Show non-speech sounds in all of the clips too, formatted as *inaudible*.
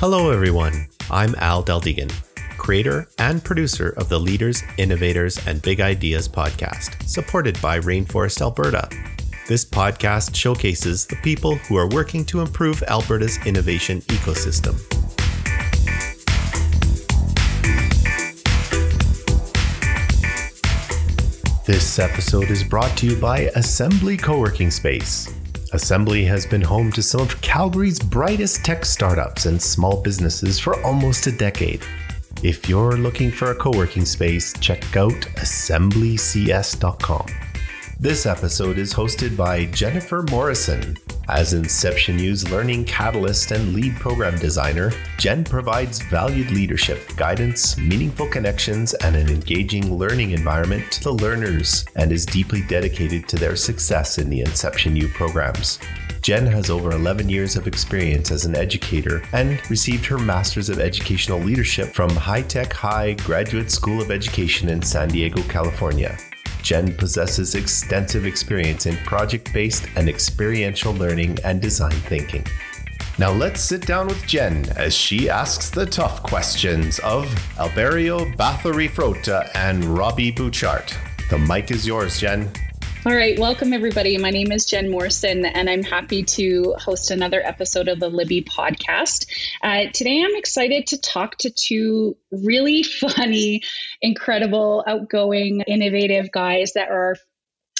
Hello, everyone. I'm Al Deldegan, creator and producer of the Leaders, Innovators, and Big Ideas podcast, supported by Rainforest Alberta. This podcast showcases the people who are working to improve Alberta's innovation ecosystem. This episode is brought to you by Assembly Co-working Space. Assembly has been home to some of Calgary's brightest tech startups and small businesses for almost a decade. If you're looking for a co working space, check out assemblycs.com. This episode is hosted by Jennifer Morrison. As Inception U's learning catalyst and lead program designer, Jen provides valued leadership, guidance, meaningful connections, and an engaging learning environment to the learners and is deeply dedicated to their success in the Inception U programs. Jen has over 11 years of experience as an educator and received her Master's of Educational Leadership from High Tech High Graduate School of Education in San Diego, California. Jen possesses extensive experience in project based and experiential learning and design thinking. Now let's sit down with Jen as she asks the tough questions of Alberio Bathory and Robbie Bouchard. The mic is yours, Jen. All right, welcome everybody. My name is Jen Morrison, and I'm happy to host another episode of the Libby podcast. Uh, today, I'm excited to talk to two really *laughs* funny, incredible, outgoing, innovative guys that are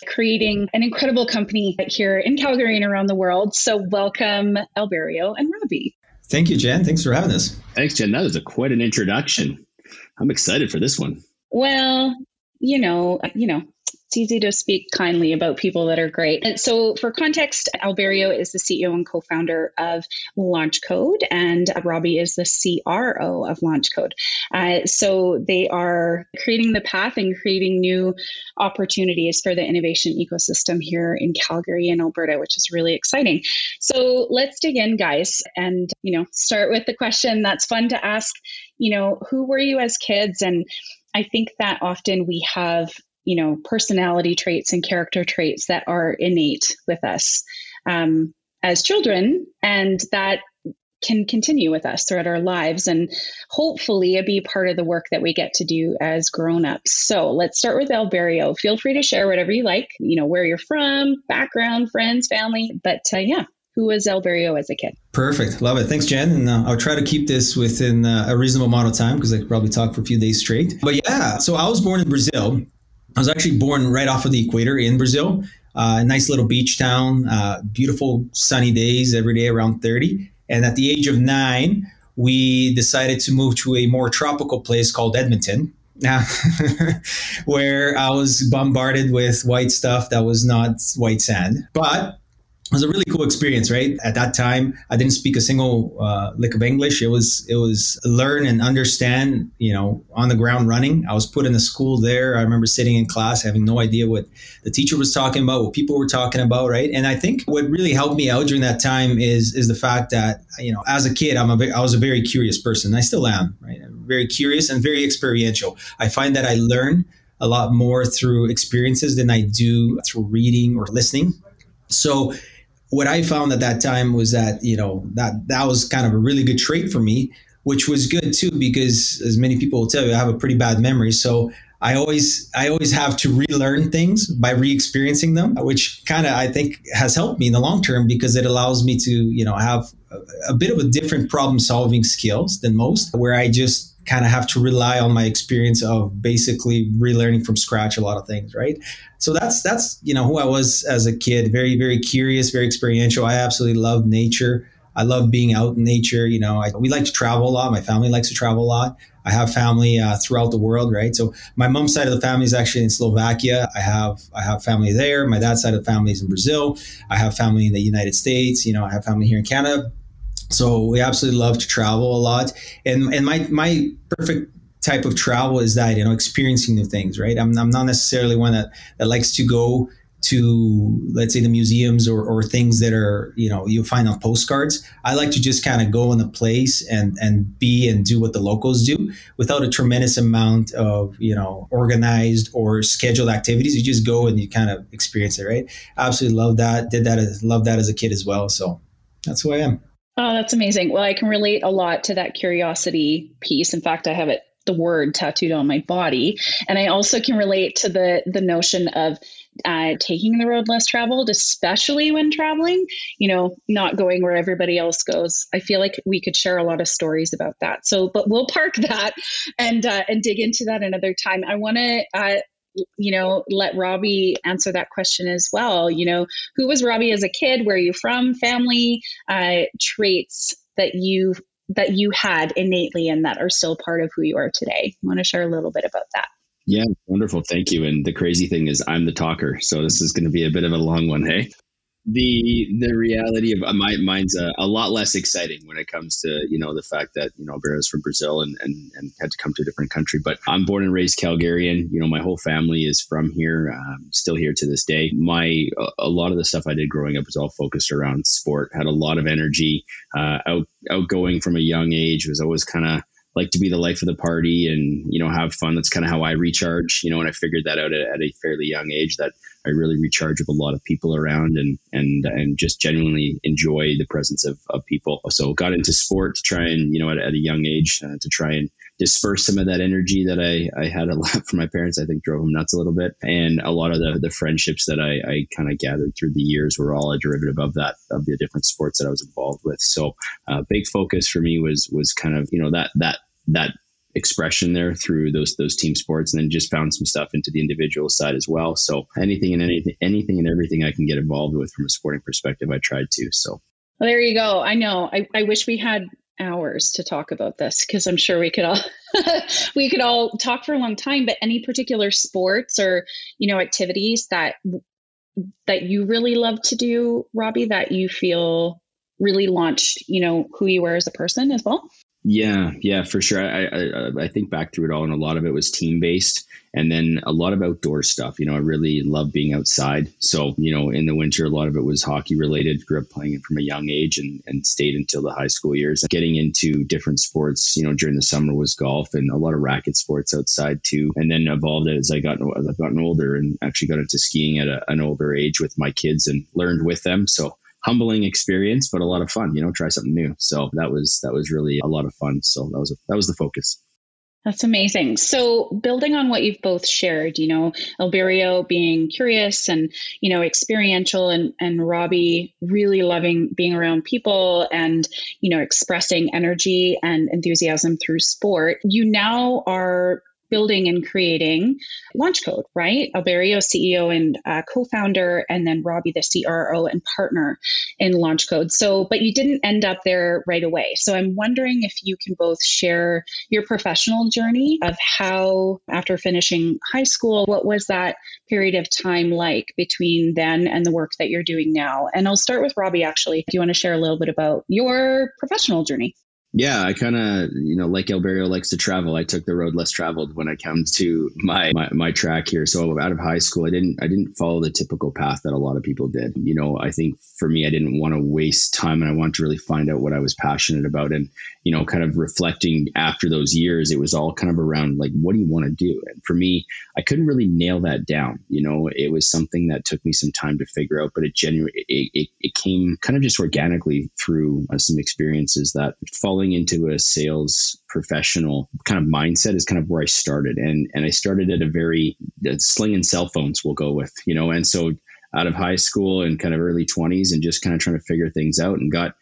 creating an incredible company here in Calgary and around the world. So, welcome, Alberio and Robbie. Thank you, Jen. Thanks for having us. Thanks, Jen. That is a, quite an introduction. I'm excited for this one. Well, you know, you know, it's easy to speak kindly about people that are great. And so, for context, Alberio is the CEO and co founder of LaunchCode, and Robbie is the CRO of LaunchCode. Uh, so, they are creating the path and creating new opportunities for the innovation ecosystem here in Calgary and Alberta, which is really exciting. So, let's dig in, guys, and you know, start with the question that's fun to ask. You know, who were you as kids? And I think that often we have you know personality traits and character traits that are innate with us um, as children and that can continue with us throughout our lives and hopefully be part of the work that we get to do as grown-ups so let's start with alberio feel free to share whatever you like you know where you're from background friends family but uh, yeah who was Alberio as a kid? Perfect. Love it. Thanks, Jen. And uh, I'll try to keep this within uh, a reasonable amount of time because I could probably talk for a few days straight. But yeah, so I was born in Brazil I was actually born right off of the equator in Brazil, uh, a nice little beach town, uh, beautiful sunny days every day around 30. And at the age of nine, we decided to move to a more tropical place called Edmonton, *laughs* where I was bombarded with white stuff that was not white sand. But it was a really cool experience, right? At that time, I didn't speak a single uh, lick of English. It was it was learn and understand, you know, on the ground running. I was put in a school there. I remember sitting in class, having no idea what the teacher was talking about, what people were talking about, right? And I think what really helped me out during that time is is the fact that you know, as a kid, I'm a I was a very curious person. I still am, right? I'm very curious and very experiential. I find that I learn a lot more through experiences than I do through reading or listening. So what I found at that time was that you know that that was kind of a really good trait for me, which was good too because as many people will tell you, I have a pretty bad memory. So I always I always have to relearn things by re-experiencing them, which kind of I think has helped me in the long term because it allows me to you know have a, a bit of a different problem solving skills than most, where I just kind of have to rely on my experience of basically relearning from scratch a lot of things, right? So that's that's you know who I was as a kid. Very very curious, very experiential. I absolutely love nature. I love being out in nature. You know, I, we like to travel a lot. My family likes to travel a lot. I have family uh, throughout the world, right? So my mom's side of the family is actually in Slovakia. I have I have family there. My dad's side of the family is in Brazil. I have family in the United States. You know, I have family here in Canada. So we absolutely love to travel a lot. And and my my perfect type of travel is that you know experiencing new things right? I'm, I'm not necessarily one that, that likes to go to let's say the museums or, or things that are you know you'll find on postcards. I like to just kind of go in a place and and be and do what the locals do without a tremendous amount of you know organized or scheduled activities. You just go and you kind of experience it right? Absolutely love that. Did that love that as a kid as well. So that's who i am Oh, that's amazing. Well, I can relate a lot to that curiosity piece. In fact, I have it the word tattooed on my body, and I also can relate to the the notion of uh, taking the road less traveled, especially when traveling. You know, not going where everybody else goes. I feel like we could share a lot of stories about that. So, but we'll park that and uh, and dig into that another time. I want to. Uh, you know, let Robbie answer that question as well. You know, who was Robbie as a kid? Where are you from? Family uh, traits that you that you had innately and that are still part of who you are today. Want to share a little bit about that. Yeah, wonderful. Thank you. And the crazy thing is, I'm the talker, so this is going to be a bit of a long one. Hey the the reality of uh, my mine's a, a, lot less exciting when it comes to you know the fact that you know Barrio's from Brazil and, and and had to come to a different country. But I'm born and raised Calgarian. You know, my whole family is from here. Um, still here to this day. My a, a, lot of the stuff I did growing up was all focused around sport. Had a lot of energy. Uh, out outgoing from a young age. Was always kind of like to be the life of the party and you know have fun that's kind of how i recharge you know and i figured that out at, at, a fairly young age that i really recharge with a lot of people around and and and just genuinely enjoy the presence of, of people so got into sport to try and you know at, at a young age uh, to try and disperse some of that energy that I, I had a lot *laughs* from my parents, I think drove them nuts a little bit. And a lot of the, the friendships that I, I kind of gathered through the years were all a derivative of that, of the different sports that I was involved with. So, uh, big focus for me was, was kind of, you know, that, that that expression there through those those team sports and then just found some stuff into the individual side as well. So anything and anything anything and everything i can get involved with from a sporting perspective i tried to so. Well, there you go. I know. I, I wish we had hours to talk about this because i'm sure we could all *laughs* we could all talk for a long time but any particular sports or you know activities that that you really love to do robbie that you feel really launched you know who you were as a person as well yeah, yeah, for sure. I, I, I think back through it all, and a lot of it was team based, and then a lot of outdoor stuff. You know, I really love being outside. So, you know, in the winter, a lot of it was hockey related. Grew up playing it from a young age, and and stayed until the high school years. Getting into different sports, you know, during the summer was golf and a lot of racket sports outside too. And then evolved as I got as I've gotten older, and actually got into skiing at a, an older age with my kids and learned with them. So humbling experience, but a lot of fun. You know, try something new. So that was that was really a lot of fun. So that was that was the focus. That's amazing. So, building on what you've both shared, you know, Alberio being curious and, you know, experiential and, and Robbie really loving being around people and, you know, expressing energy and enthusiasm through sport. You now are building and creating Launch Code, right? Alberio, CEO and uh, co-founder, and then Robbie, the CRO and partner in Launch Code. So, but you didn't end up there right away. So I'm wondering if you can both share your professional journey of how, after finishing high school, what was that period of time like between then and the work that you're doing now? And I'll start with Robbie, actually. Do you want to share a little bit about your professional journey? Yeah, I kind of, you know, like Alberio likes to travel. I took the road less traveled when I come to my, my, my track here. So out of high school, I didn't I didn't follow the typical path that a lot of people did. You know, I think for me, I didn't want to waste time, and I wanted to really find out what I was passionate about. And you know, kind of reflecting after those years, it was all kind of around like, what do you want to do? And for me, I couldn't really nail that down. You know, it was something that took me some time to figure out, but it genuinely it, it, it came kind of just organically through uh, some experiences that falling into a sales professional kind of mindset is kind of where I started. And and I started at a very slinging cell phones. We'll go with you know, and so out of high school and kind of early 20s and just kind of trying to figure things out and got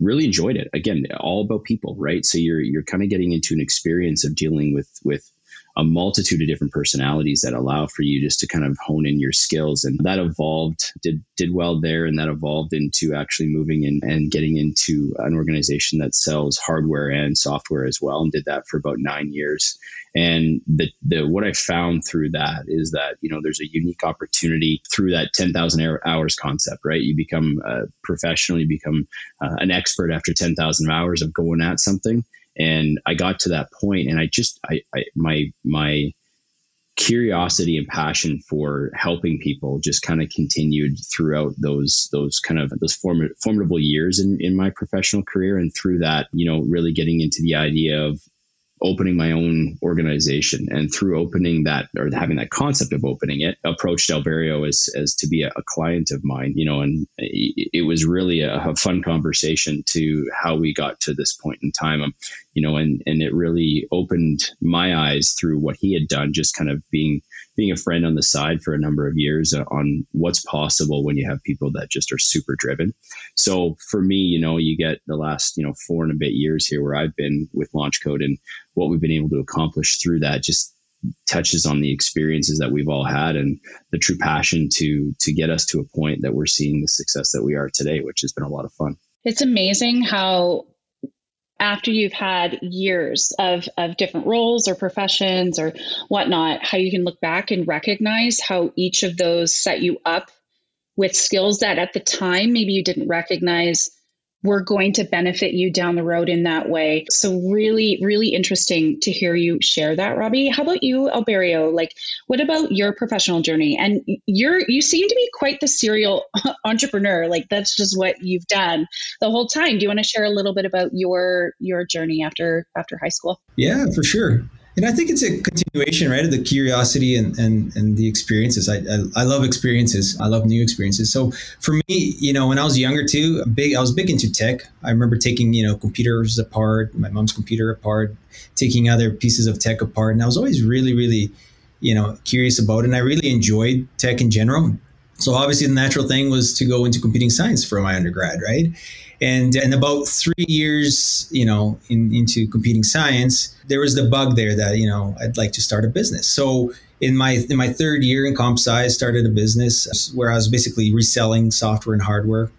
really enjoyed it. Again, all about people, right? So you're you're kind of getting into an experience of dealing with with a multitude of different personalities that allow for you just to kind of hone in your skills. And that evolved did did well there. And that evolved into actually moving in and getting into an organization that sells hardware and software as well and did that for about nine years. And the, the what i found through that is that you know there's a unique opportunity through that 10000 hours concept right? You become a professional you become uh, an expert after 10000 hours of going at something and I got to that point, and I just, I, I my my curiosity and passion for helping people just kind of continued throughout those those kind of those form, formidable years in, in my professional career and through that you know really getting into the idea of opening my own organization. And through opening that or having that concept of opening it approached Alberio as, as to be a, a client of mine you know and it, it was really a, a, fun conversation to how we got to this point in time. Um, you know and and it really opened my eyes through what he had done just kind of being being a friend on the side for a number of years uh, on what's possible when you have people that just are super driven. So for me, you know, you get the last, you know, four and a bit years here where I've been with Launch Code and what we've been able to accomplish through that just touches on the experiences that we've all had and the true passion to to get us to a point that we're seeing the success that we are today, which has been a lot of fun. It's amazing how after you've had years of, of different roles or professions or whatnot, how you can look back and recognize how each of those set you up with skills that at the time maybe you didn't recognize we're going to benefit you down the road in that way. So really, really interesting to hear you share that, Robbie. How about you, Alberio? Like, what about your professional journey? And you're you seem to be quite the serial *laughs* entrepreneur. Like that's just what you've done the whole time. Do you want to share a little bit about your your journey after after high school? Yeah, for sure and I think it's a continuation, right, of the curiosity and and, and the experiences. I, I, I love experiences. I love new experiences. So for me, you know, when I was younger too, big I was big into tech. I remember taking you know computers apart, my mom's computer apart, taking other pieces of tech apart, and I was always really really, you know, curious about it. And I really enjoyed tech in general. So obviously the natural thing was to go into computing science for my undergrad, right? And and about three years, you know, in, into computing science, there was the bug there that you know I'd like to start a business. So in my in my third year in comp sci, I started a business where I was basically reselling software and hardware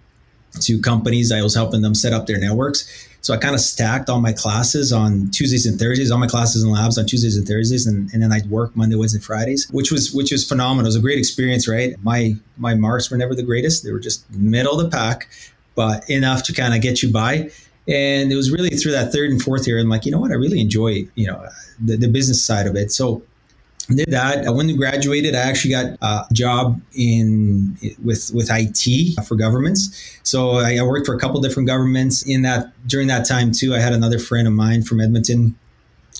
to companies. I was helping them set up their networks. So I kind of stacked all my classes on Tuesdays and Thursdays, all my classes and labs on Tuesdays and Thursdays, and, and then I'd work Monday, Wednesday, Fridays, which was which was phenomenal. It was a great experience, right? My my marks were never the greatest; they were just middle of the pack but enough to kind of get you by. And it was really through that third and fourth year, I'm like, you know what, I really enjoy, you know, the, the business side of it. So I did that. Uh, when I graduated, I actually got a job in with with IT for governments. So I worked for a couple different governments. In that during that time too, I had another friend of mine from Edmonton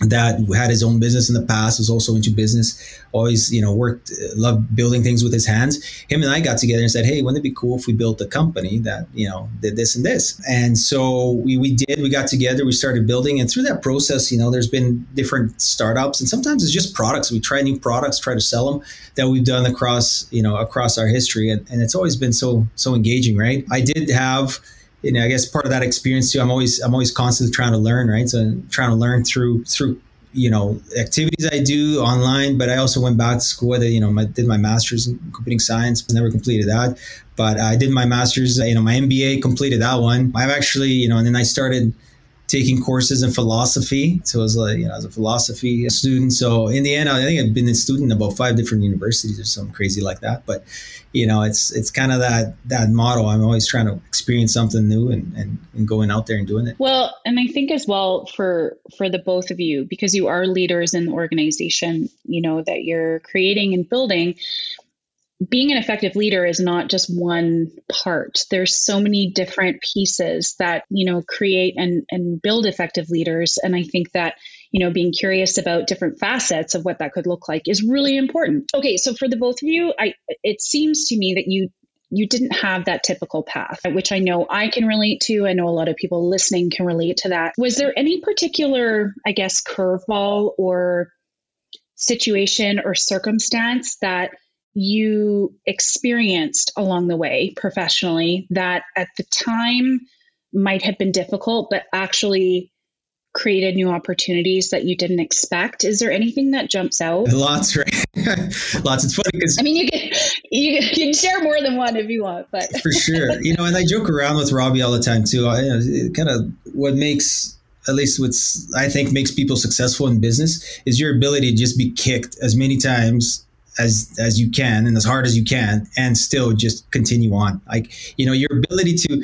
that had his own business in the past was also into business always you know worked loved building things with his hands. Him and i got together and said hey wouldn't it be cool if we built a company that you know did this and this? And so we, we did we got together we started building. And through that process you know there's been different startups. And sometimes it's just products. We try new products try to sell them that we've done across you know across our history. And, and it's always been so so engaging right? I did have you know, I guess part of that experience too. I'm always I'm always constantly trying to learn, right? So I'm trying to learn through through you know activities I do online, but I also went back to school. That you know, my, did my master's in computing science. Never completed that, but I did my master's. You know, my MBA completed that one. I've actually you know, and then I started taking courses in philosophy. So I was like, you know, as a philosophy student. So in the end, I think I've been a student about five different universities or something crazy like that. But you know, it's it's kind of that that model. I'm always trying to experience something new and, and, and going out there and doing it. Well, and I think as well for for the both of you, because you are leaders in the organization, you know, that you're creating and building, being an effective leader is not just one part there's so many different pieces that you know create and and build effective leaders and i think that you know being curious about different facets of what that could look like is really important okay so for the both of you i it seems to me that you you didn't have that typical path, which I know I can relate to. I know a lot of people listening can relate to that. Was there any particular, I guess, curveball or situation or circumstance that you experienced along the way professionally that at the time might have been difficult, but actually created new opportunities that you didn't expect. Is there anything that jumps out? *laughs* Lots, right? *laughs* Lots. It's funny because I mean, you can you can share more than one if you want, but *laughs* for sure, you know. And I joke around with Robbie all the time too. I, you know, kind of what makes at least what's I think makes people successful in business is your ability to just be kicked as many times as as you can and as hard as you can and still just continue on like you know your ability to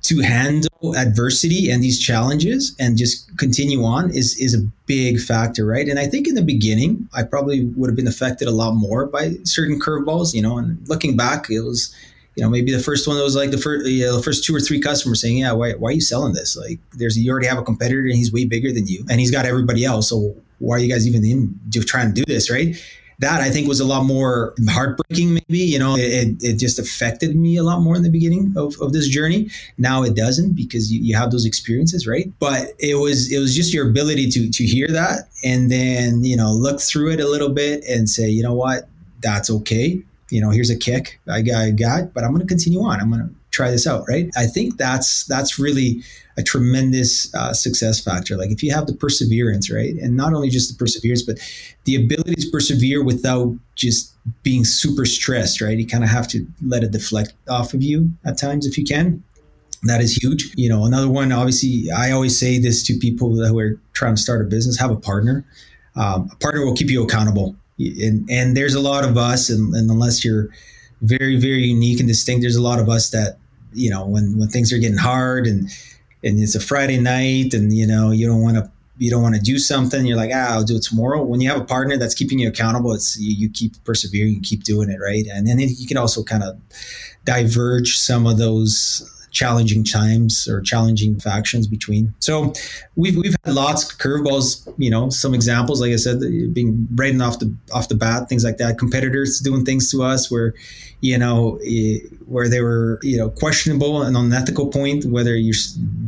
to handle adversity and these challenges and just continue on is is a big factor right and i think in the beginning i probably would have been affected a lot more by certain curveballs you know and looking back it was you know, maybe the first one was like the first, you know, the first two or three customers saying, "Yeah, why, why are you selling this? Like, there's you already have a competitor and he's way bigger than you, and he's got everybody else. So why are you guys even in trying to do this, right?" That I think was a lot more heartbreaking. Maybe you know, it, it just affected me a lot more in the beginning of, of this journey. Now it doesn't because you, you have those experiences, right? But it was it was just your ability to to hear that and then you know look through it a little bit and say, you know what, that's okay you know, here's a kick I got, but I'm going to continue on. I'm going to try this out, right? I think that's that's really a tremendous uh, success factor. Like if you have the perseverance, right, and not only just the perseverance, but the ability to persevere without just being super stressed, right? You kind of have to let it deflect off of you at times if you can. That is huge. You know, another one, obviously, I always say this to people who are trying to start a business: have a partner. Um, a partner will keep you accountable and and there's a lot of us, and, and unless you're very very unique and distinct, there's a lot of us that you know when when things are getting hard and and it's a Friday night and you know you don't want to you don't want to do something you're like ah i'll do it tomorrow when you have a partner that's keeping you accountable it's you, you keep persevering you keep doing it right and then you can also kind of diverge some of those challenging times or challenging factions between. So we've we've had lots of curveballs. You know, some examples, like I said, being right off the off the bat, things like that. Competitors doing things to us where, you know, eh, where they were you know questionable and on an ethical point whether you're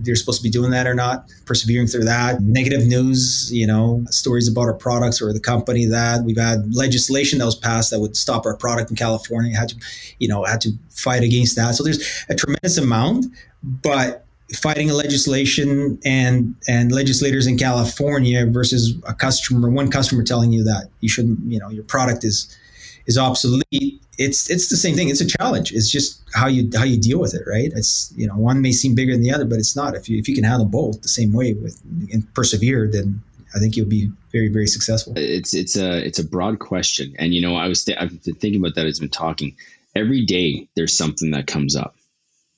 you're supposed to be doing that or not. Persevering through that. Negative news, you know, stories about our products or the company that we've had legislation that was passed that would stop our product in California. Had to, you know, had to fight against that. So there's a tremendous amount, but fighting a legislation and and legislators in California versus a customer, one customer telling you that you shouldn't, you know, your product is is obsolete. It's it's the same thing. It's a challenge. It's just how you how you deal with it, right? It's you know one may seem bigger than the other, but it's not. If you if you can handle both the same way with and persevere, then I think you'll be very very successful. It's it's a it's a broad question, and you know I was th- I've been thinking about that as I've been talking every day there's something that comes up.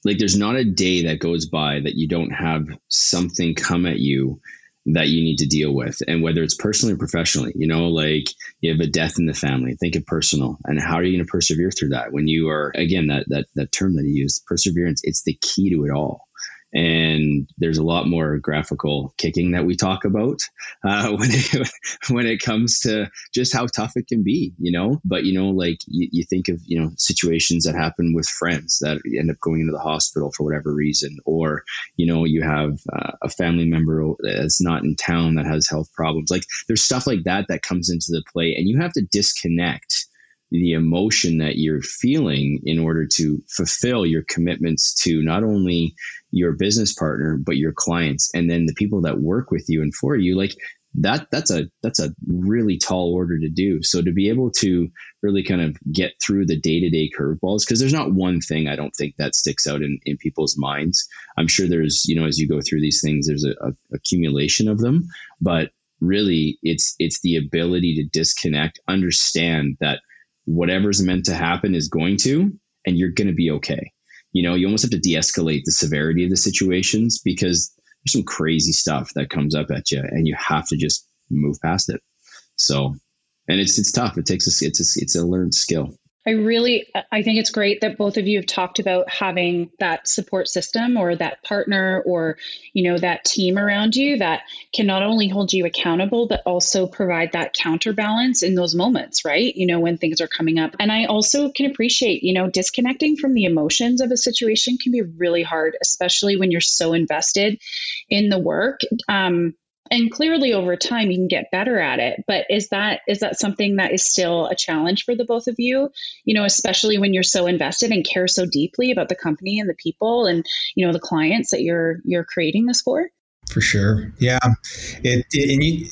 Like there's not a day that goes by that you don't have something come at you that you need to deal with. And whether it's personally or professionally, you know, like you have a death in the family, think of personal and how are you going to persevere through that when you are, again, that, that, that term that you use, perseverance, it's the key to it all and there's a lot more graphical kicking that we talk about uh, *laughs* when it when it comes to just how tough it can be, you know. But you know, like you, you think of you know situations that happen with friends that end up going into the hospital for whatever reason, or you know you have uh, a family member that's not in town that has health problems. Like there's stuff like that that comes into the play, and you have to disconnect the emotion that you're feeling in order to fulfill your commitments to not only your business partner but your clients and then the people that work with you and for you. Like that that's a that's a really tall order to do. So to be able to really kind of get through the day-to-day curveballs because there's not one thing i don't think that sticks out in, in people's minds. I'm sure there's you know as you go through these things there's a, a accumulation of them but really it's it's the ability to disconnect understand that whatever's meant to happen is going to, and you're going to be okay. You know, you almost have to de escalate the severity of the situations because there's some crazy stuff that comes up at you and you have to just move past it. So, and it's, it's tough. It takes a, it's a, it's a learned skill. I really I think it's great that both of you have talked about having that support system or that partner or you know that team around you that can not only hold you accountable but also provide that counterbalance in those moments, right? You know when things are coming up. And I also can appreciate, you know, disconnecting from the emotions of a situation can be really hard, especially when you're so invested in the work. Um, and clearly over time you can get better at it but is that is that something that is still a challenge for the both of you? You know especially when you're so invested and care so deeply about the company and the people and you know the clients that you're you're creating this for? For sure. Yeah. It, it and you,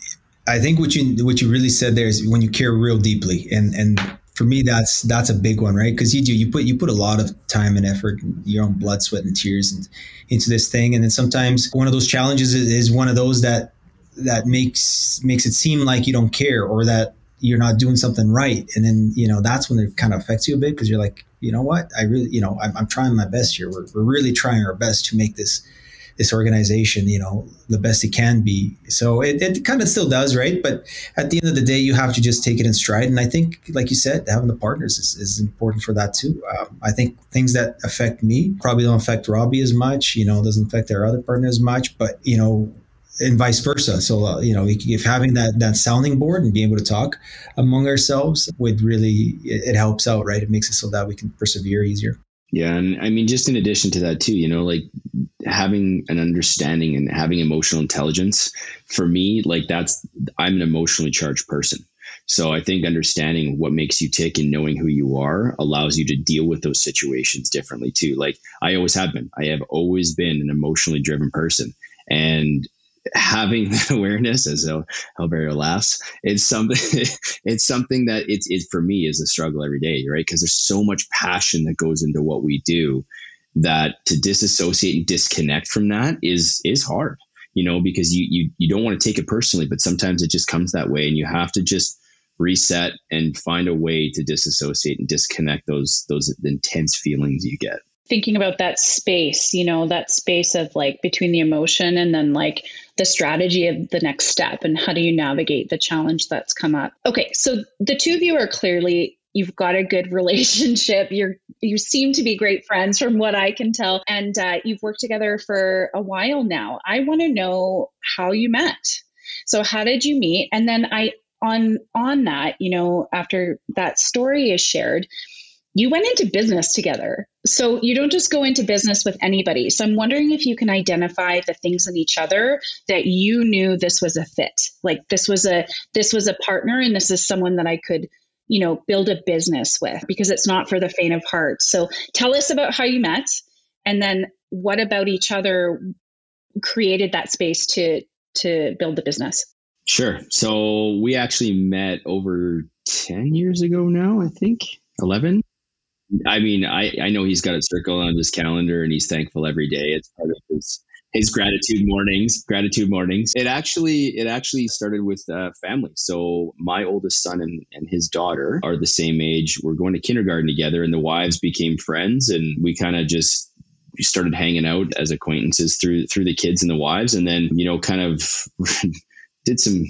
i think what you what you really said there is when you care real deeply. And and for me that's that's a big one right? Because you do you put you put a lot of time and effort and your own blood sweat and tears and, into this thing. And then sometimes one of those challenges is, is one of those that that makes makes it seem like you don't care or that you're not doing something right and then you know that's when it kind of affects you a bit because you're like you know what i really you know i'm, I'm trying my best here we're, we're really trying our best to make this this organization, you know, the best it can be. So it, it kind of still does, right? But at the end of the day, you have to just take it in stride. And I think, like you said, having the partners is, is important for that too. Um, I think things that affect me probably don't affect Robbie as much, you know, doesn't affect our other partners as much, but, you know, and vice versa. So, uh, you know, if having that, that sounding board and being able to talk among ourselves would really, it, it helps out, right? It makes it so that we can persevere easier. Yeah. And I mean, just in addition to that, too, you know, like having an understanding and having emotional intelligence for me, like that's, I'm an emotionally charged person. So I think understanding what makes you tick and knowing who you are allows you to deal with those situations differently too. Like I always have been. I have always been an emotionally driven person. And having that *laughs* awareness as Alberto laughs, it's something *laughs* it's something that it's it for me is a struggle every day, right? Because there's so much passion that goes into what we do that to disassociate and disconnect from that is is hard, you know, because you you you don't want to take it personally, but sometimes it just comes that way and you have to just reset and find a way to disassociate and disconnect those those intense feelings you get thinking about that space, you know, that space of like between the emotion and then like the strategy of the next step and how do you navigate the challenge that's come up. Okay, so the two of you are clearly you've got a good *laughs* relationship. You're you seem to be great friends from what I can tell, and uh, you've worked together for a while now. I want to know how you met. So how did you meet? And then I on on that, you know, after that story is shared, you went into business together. So you don't just go into business with anybody. So I'm wondering if you can identify the things in each other that you knew this was a fit. Like this was a this was a partner and this is someone that I could, you know, build a business with because it's not for the faint of heart. So tell us about how you met and then what about each other created that space to to build the business. Sure. So we actually met over 10 years ago now, I think. 11 I mean, I, I know he's got a circle on his calendar and he's thankful every day. It's part of his his gratitude mornings gratitude mornings. It actually it actually started with uh, family. So my oldest son and, and his daughter are the same age. We're going to kindergarten together and the wives became friends and we kind of just started hanging out as acquaintances through through the kids and the wives and then you know kind of *laughs* did some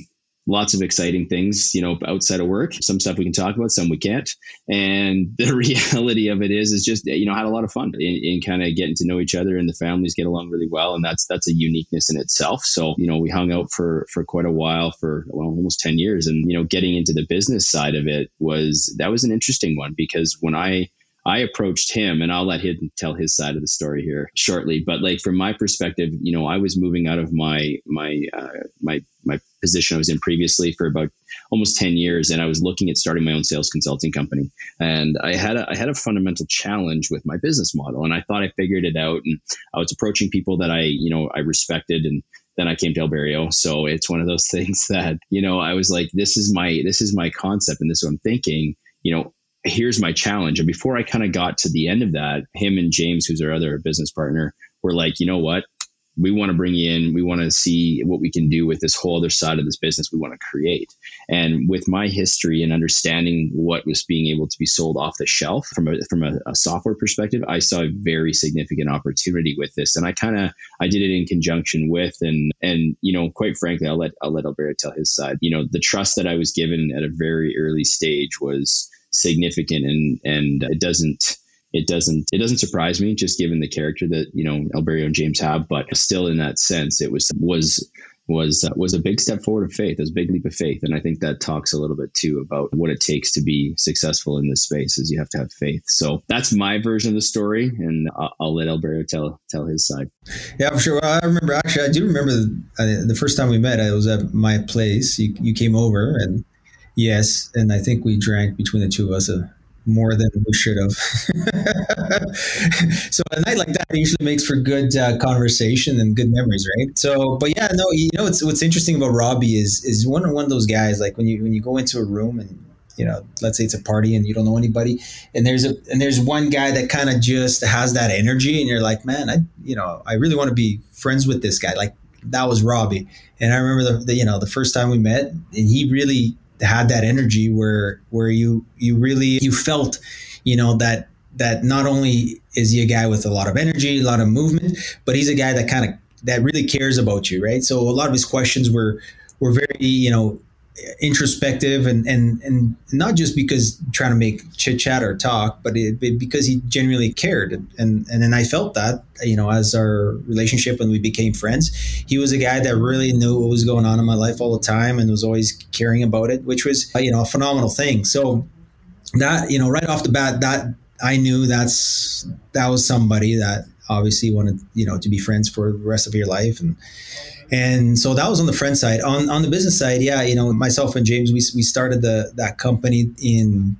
lots of exciting things, you know, outside of work. Some stuff we can talk about, some we can't. And *laughs* the reality of it is, is just you know, had a lot of fun in, in kind of getting to know each other, and the families get along really well, and that's that's a uniqueness in itself. So you know, we hung out for for quite a while, for well, almost ten years, and you know, getting into the business side of it was that was an interesting one because when I I approached him, and I'll let him tell his side of the story here shortly. But like from my perspective, you know, I was moving out of my my uh, my my position I was in previously for about almost ten years, and I was looking at starting my own sales consulting company. And I had a I had a fundamental challenge with my business model, and I thought I figured it out. And I was approaching people that I you know I respected and then I came to Alberio. So it's one of those *laughs* things that, you know, I was like, this is my, this is my concept and this is what I'm thinking, you know, here's my challenge. And before I kind of got to the end of that, him and James, who's our other business partner, were like, you know what? We want to bring you in. We want to see what we can do with this whole other side of this business we want to create. And with my history and understanding what was being able to be sold off the shelf from a from a, a software perspective, I saw a very significant opportunity with this. And I kind of I did it in conjunction with and and you know, quite frankly, I'll let I'll let Alberto tell his side. You know, the trust that I was given at a very early stage was significant and and it doesn't it doesn't it doesn't surprise me just given the character that you know Alberio and James have but still in that sense it was was was uh, was a big step forward of faith it was a big leap of faith. And I think that talks a little bit too about what it takes to be successful in this space is you have to have faith. So that's my version of the story and I'll, I'll let Alberio tell tell his side. Yeah for sure. Well, I remember actually I do remember the, uh, the first time we met I was at my place. You, you came over and Yes, and I think we drank between the two of us uh, more than we should have. *laughs* so a night like that usually makes for good uh, conversation and good memories, right? So, but yeah, no, you know, what's what's interesting about Robbie is is one one of those guys like when you when you go into a room and you know, let's say it's a party and you don't know anybody, and there's a and there's one guy that kind of just has that energy, and you're like, man, I you know, I really want to be friends with this guy. Like that was Robbie, and I remember the, the you know the first time we met, and he really had that energy where where you you really you felt you know that that not only is he a guy with a lot of energy a lot of movement but he's a guy that kind of that really cares about you, right? So a lot of his questions were were very, you know, introspective and and and not just because trying to make chit chat or talk, but it, it, because he genuinely cared, and and then I felt that you know as our relationship when we became friends, he was a guy that really knew what was going on in my life all the time and was always caring about it, which was you know a phenomenal thing. So that you know right off the bat that I knew that's that was somebody that obviously wanted you know to be friends for the rest of your life and and so that was on the friend side. On on the business side, yeah, you know, myself and James, we, we started the that company in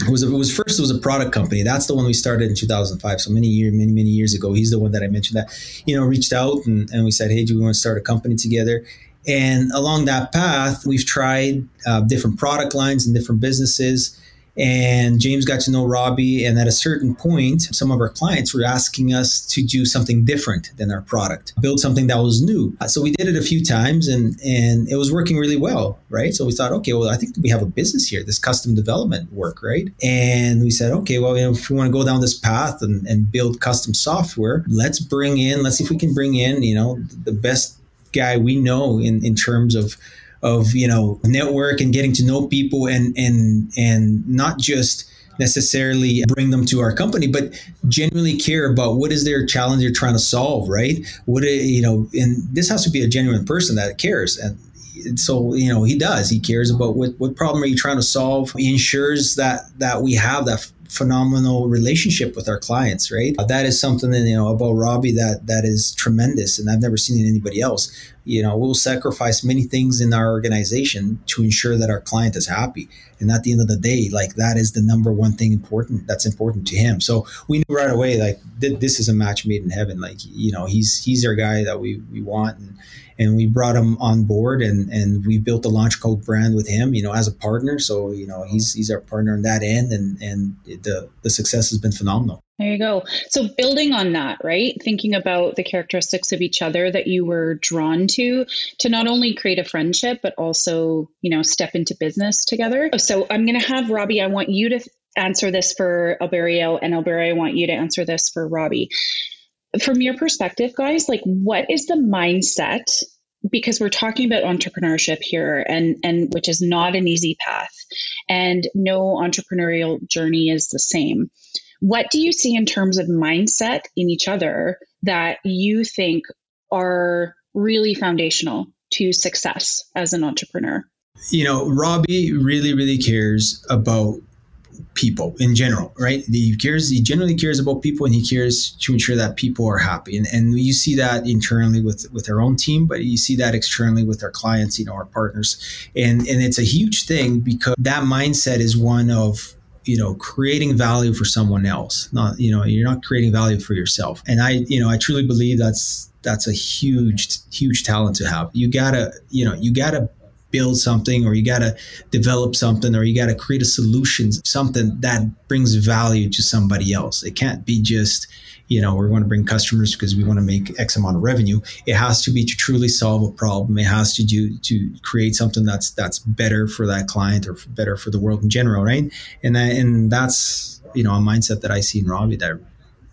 it was it was first it was a product company. That's the one we started in 2005. So many years, many many years ago. He's the one that I mentioned that you know reached out and, and we said, hey, do we want to start a company together? And along that path, we've tried uh, different product lines and different businesses. And James got to know Robbie. And at a certain point, some of our clients were asking us to do something different than our product, build something that was new. Uh, so we did it a few times and, and it was working really well, right? So we thought, okay, well, I think we have a business here, this custom development work, right? And we said, okay, well, you know, if we want to go down this path and, and build custom software, let's bring in, let's see if we can bring in, you know, the best guy we know in, in terms of of you know network and getting to know people and and and not just necessarily bring them to our company but genuinely care about what is their challenge they're trying to solve right? What you know and this has to be a genuine person that cares. And so you know he does. He cares about what, what problem are you trying to solve? He ensures that that we have that phenomenal relationship with our clients, right? Uh, that is something that, you know about Robbie that that is tremendous, and I've never seen in anybody else. You know, we'll sacrifice many things in our organization to ensure that our client is happy, and at the end of the day, like that is the number one thing important that's important to him. So we knew right away, like th- this is a match made in heaven. Like you know, he's he's our guy that we we want, and and we brought him on board and and we built the launch code brand with him you know as a partner. So you know he's he's our partner on that end and and the the success has been phenomenal. There you go. So building on that right thinking about the characteristics of each other that you were drawn to to not only create a friendship but also you know step into business together. So i'm going to have robbie i want you to answer this for alberio and alberio i want you to answer this for robbie from your perspective, guys, like what is the mindset? Because we're talking about entrepreneurship here and, and which is not an easy path and no entrepreneurial journey is the same. What do you see in terms of mindset in each other that you think are really foundational to success as an entrepreneur? You know, Robbie really, really cares about people in general, right? He cares, he generally cares about people and he cares to ensure that people are happy. And, and you see that internally with, with our own team, but you see that externally with our clients, you know, our partners. And, and it's a huge thing because that mindset is one of, you know, creating value for someone else. Not, you know, you're not creating value for yourself. And I, you know, I truly believe that's, that's a huge, huge talent to have. You gotta, you know, you gotta build something or you got to develop something or you got to create a solution, something that brings value to somebody else. It can't be just, you know, we're going to bring customers because we want to make X amount of revenue. It has to be to truly solve a problem. It has to do to create something that's that's better for that client or better for the world in general, right? And that, and that's you know a mindset that I see in Robbie that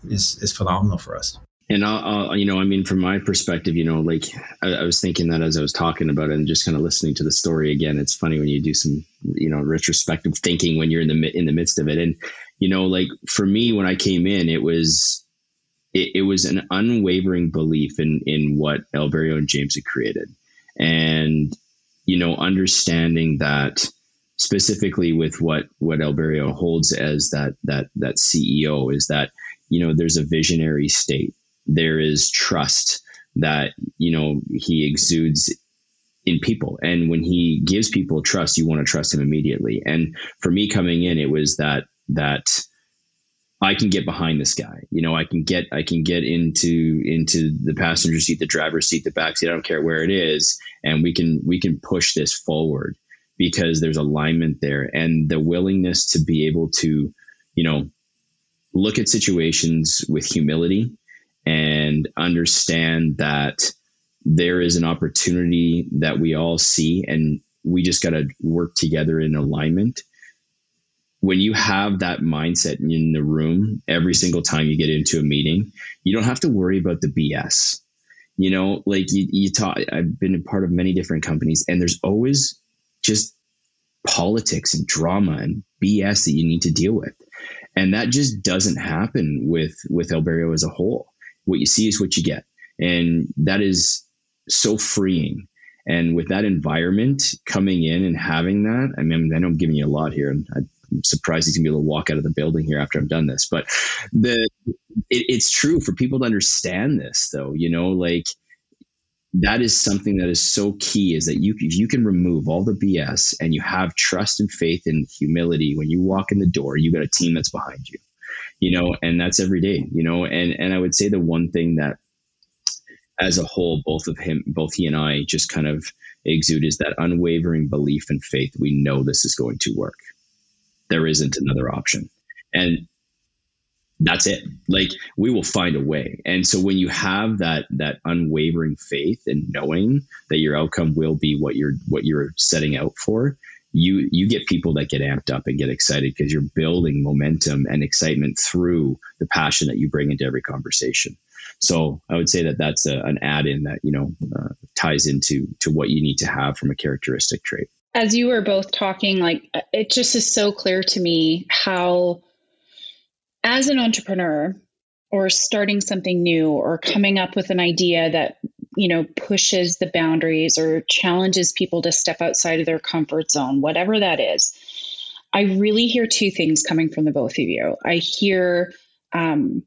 is is phenomenal for us and I'll, I'll, you know i mean from my perspective you know like I, I, was thinking that as i was talking about it and just kind of listening to the story again it's funny when you do some you know retrospective thinking when you're in the in the midst of it. And you know like for me when i came in it was it, it was an unwavering belief in in what alberio and james had created. And you know understanding that specifically with what what alberio holds as that that that ceo is that you know there's a visionary state there is trust that you know he exudes in people and when he gives people trust you want to trust him immediately and for me coming in it was that that I can get behind this guy. You know, I can get I can get into into the passenger seat, the driver's seat, the back seat. I don't care where it is, and we can we can push this forward because there's alignment there and the willingness to be able to, you know, look at situations with humility and understand that there is an opportunity that we all see and we just got to work together in alignment when you have that mindset in the room every single time you get into a meeting you don't have to worry about the bs You know, like you, you taught, I've been a part of many different companies and there's always just politics and drama and BS that you need to deal with. And that just doesn't happen with, with Alberio as a whole. What you see is what you get. And that is so freeing. And with that environment coming in and having that, I mean, I know I'm giving you a lot here, and I'm surprised he's gonna be able to walk out of the building here after I'm done this. But the it, it's true for people to understand this, though. You know, like that is something that is so key is that you if you can remove all the BS and you have trust and faith and humility when you walk in the door, you got a team that's behind you. You know, and that's every day. You know, and and I would say the one thing that as a whole, both of him, both he and I just kind of exude is that unwavering belief and faith. We know this is going to work. There isn't another option. And that's it. Like we will find a way. And so when you have that that unwavering faith and knowing that your outcome will be what you're what you're setting out for, you you get people that get amped up and get excited because you're building momentum and excitement through the passion that you bring into every conversation. So I would say that that's a, an add-in that you know uh, ties into to what you need to have from a characteristic trait. As you were both talking, like it just is so clear to me how, as an entrepreneur or starting something new or coming up with an idea that you know pushes the boundaries or challenges people to step outside of their comfort zone, whatever that is. I really hear two things coming from the both of you. I hear um,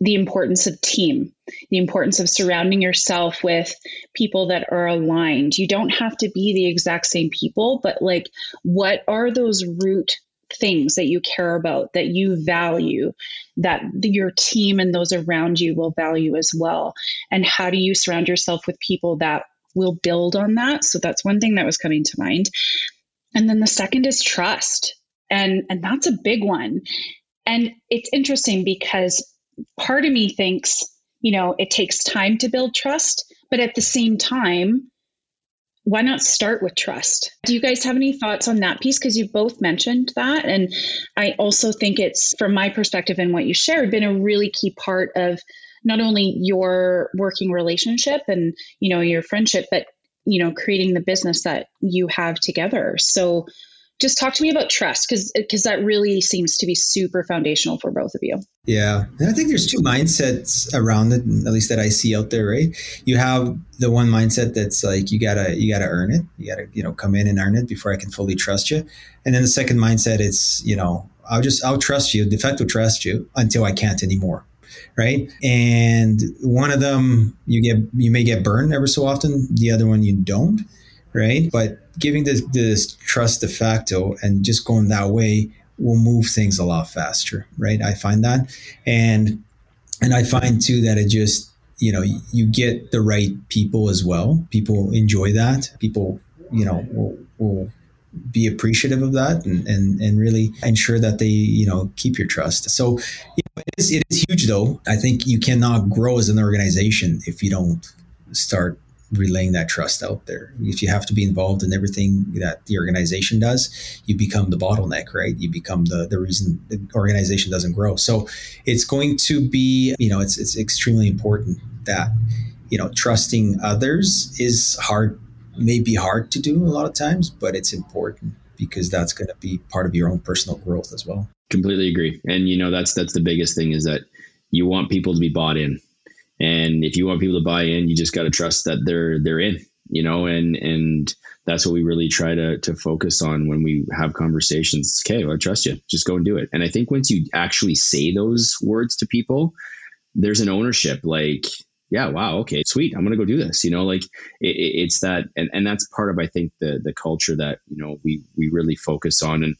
the importance of team, the importance of surrounding yourself with people that are aligned. You don't have to be the exact same people, but like, what are those root things that you care about, that you value, that your team and those around you will value as well? And how do you surround yourself with people that will build on that? So that's one thing that was coming to mind. And then the second is trust. And, and that's a big one. And it's interesting because part of me thinks, you know, it takes time to build trust, but at the same time, why not start with trust? Do you guys have any thoughts on that piece? Because you both mentioned that. And I also think it's, from my perspective and what you shared, been a really key part of not only your working relationship and, you know, your friendship, but, you know, creating the business that you have together. So just talk to me about trust because because that really seems to be super foundational for both of you. Yeah and i think there's two mindsets around it at least that i see out there right? You have the one mindset that's like you gotta you gotta earn it you gotta you know come in and earn it before i can fully trust you. And then the second mindset is you know i'll just i'll trust you de facto trust you until i can't anymore right? And one of them you get you may get burned ever so often the other one you don't right? But giving this, this trust de facto and just going that way will move things a lot faster, right? I find that, and and I find too that it just you know you get the right people as well. People enjoy that. People you know will, will be appreciative of that and, and and really ensure that they you know keep your trust. So you know, it, is, it is huge though. I think you cannot grow as an organization if you don't start relaying that trust out there. If you have to be involved in everything that the organization does, you become the bottleneck, right? You become the the reason the organization doesn't grow. So it's going to be, you know, it's it's extremely important that you know trusting others is hard, may be hard to do a lot of times, but it's important because that's going to be part of your own personal growth as well. Completely agree, and you know that's that's the biggest thing is that you want people to be bought in and if you want people to buy in, you just got to trust that they're they're in, you know, and and that's what we really try to to focus on when we have conversations. Okay, well, I trust you. Just go and do it. And I think once you actually say those words to people, there's an ownership. Like yeah, wow, okay, sweet, I'm gonna go do this. You know, like it, it's that, and, and that's part of I think the the culture that you know we we really focus on. And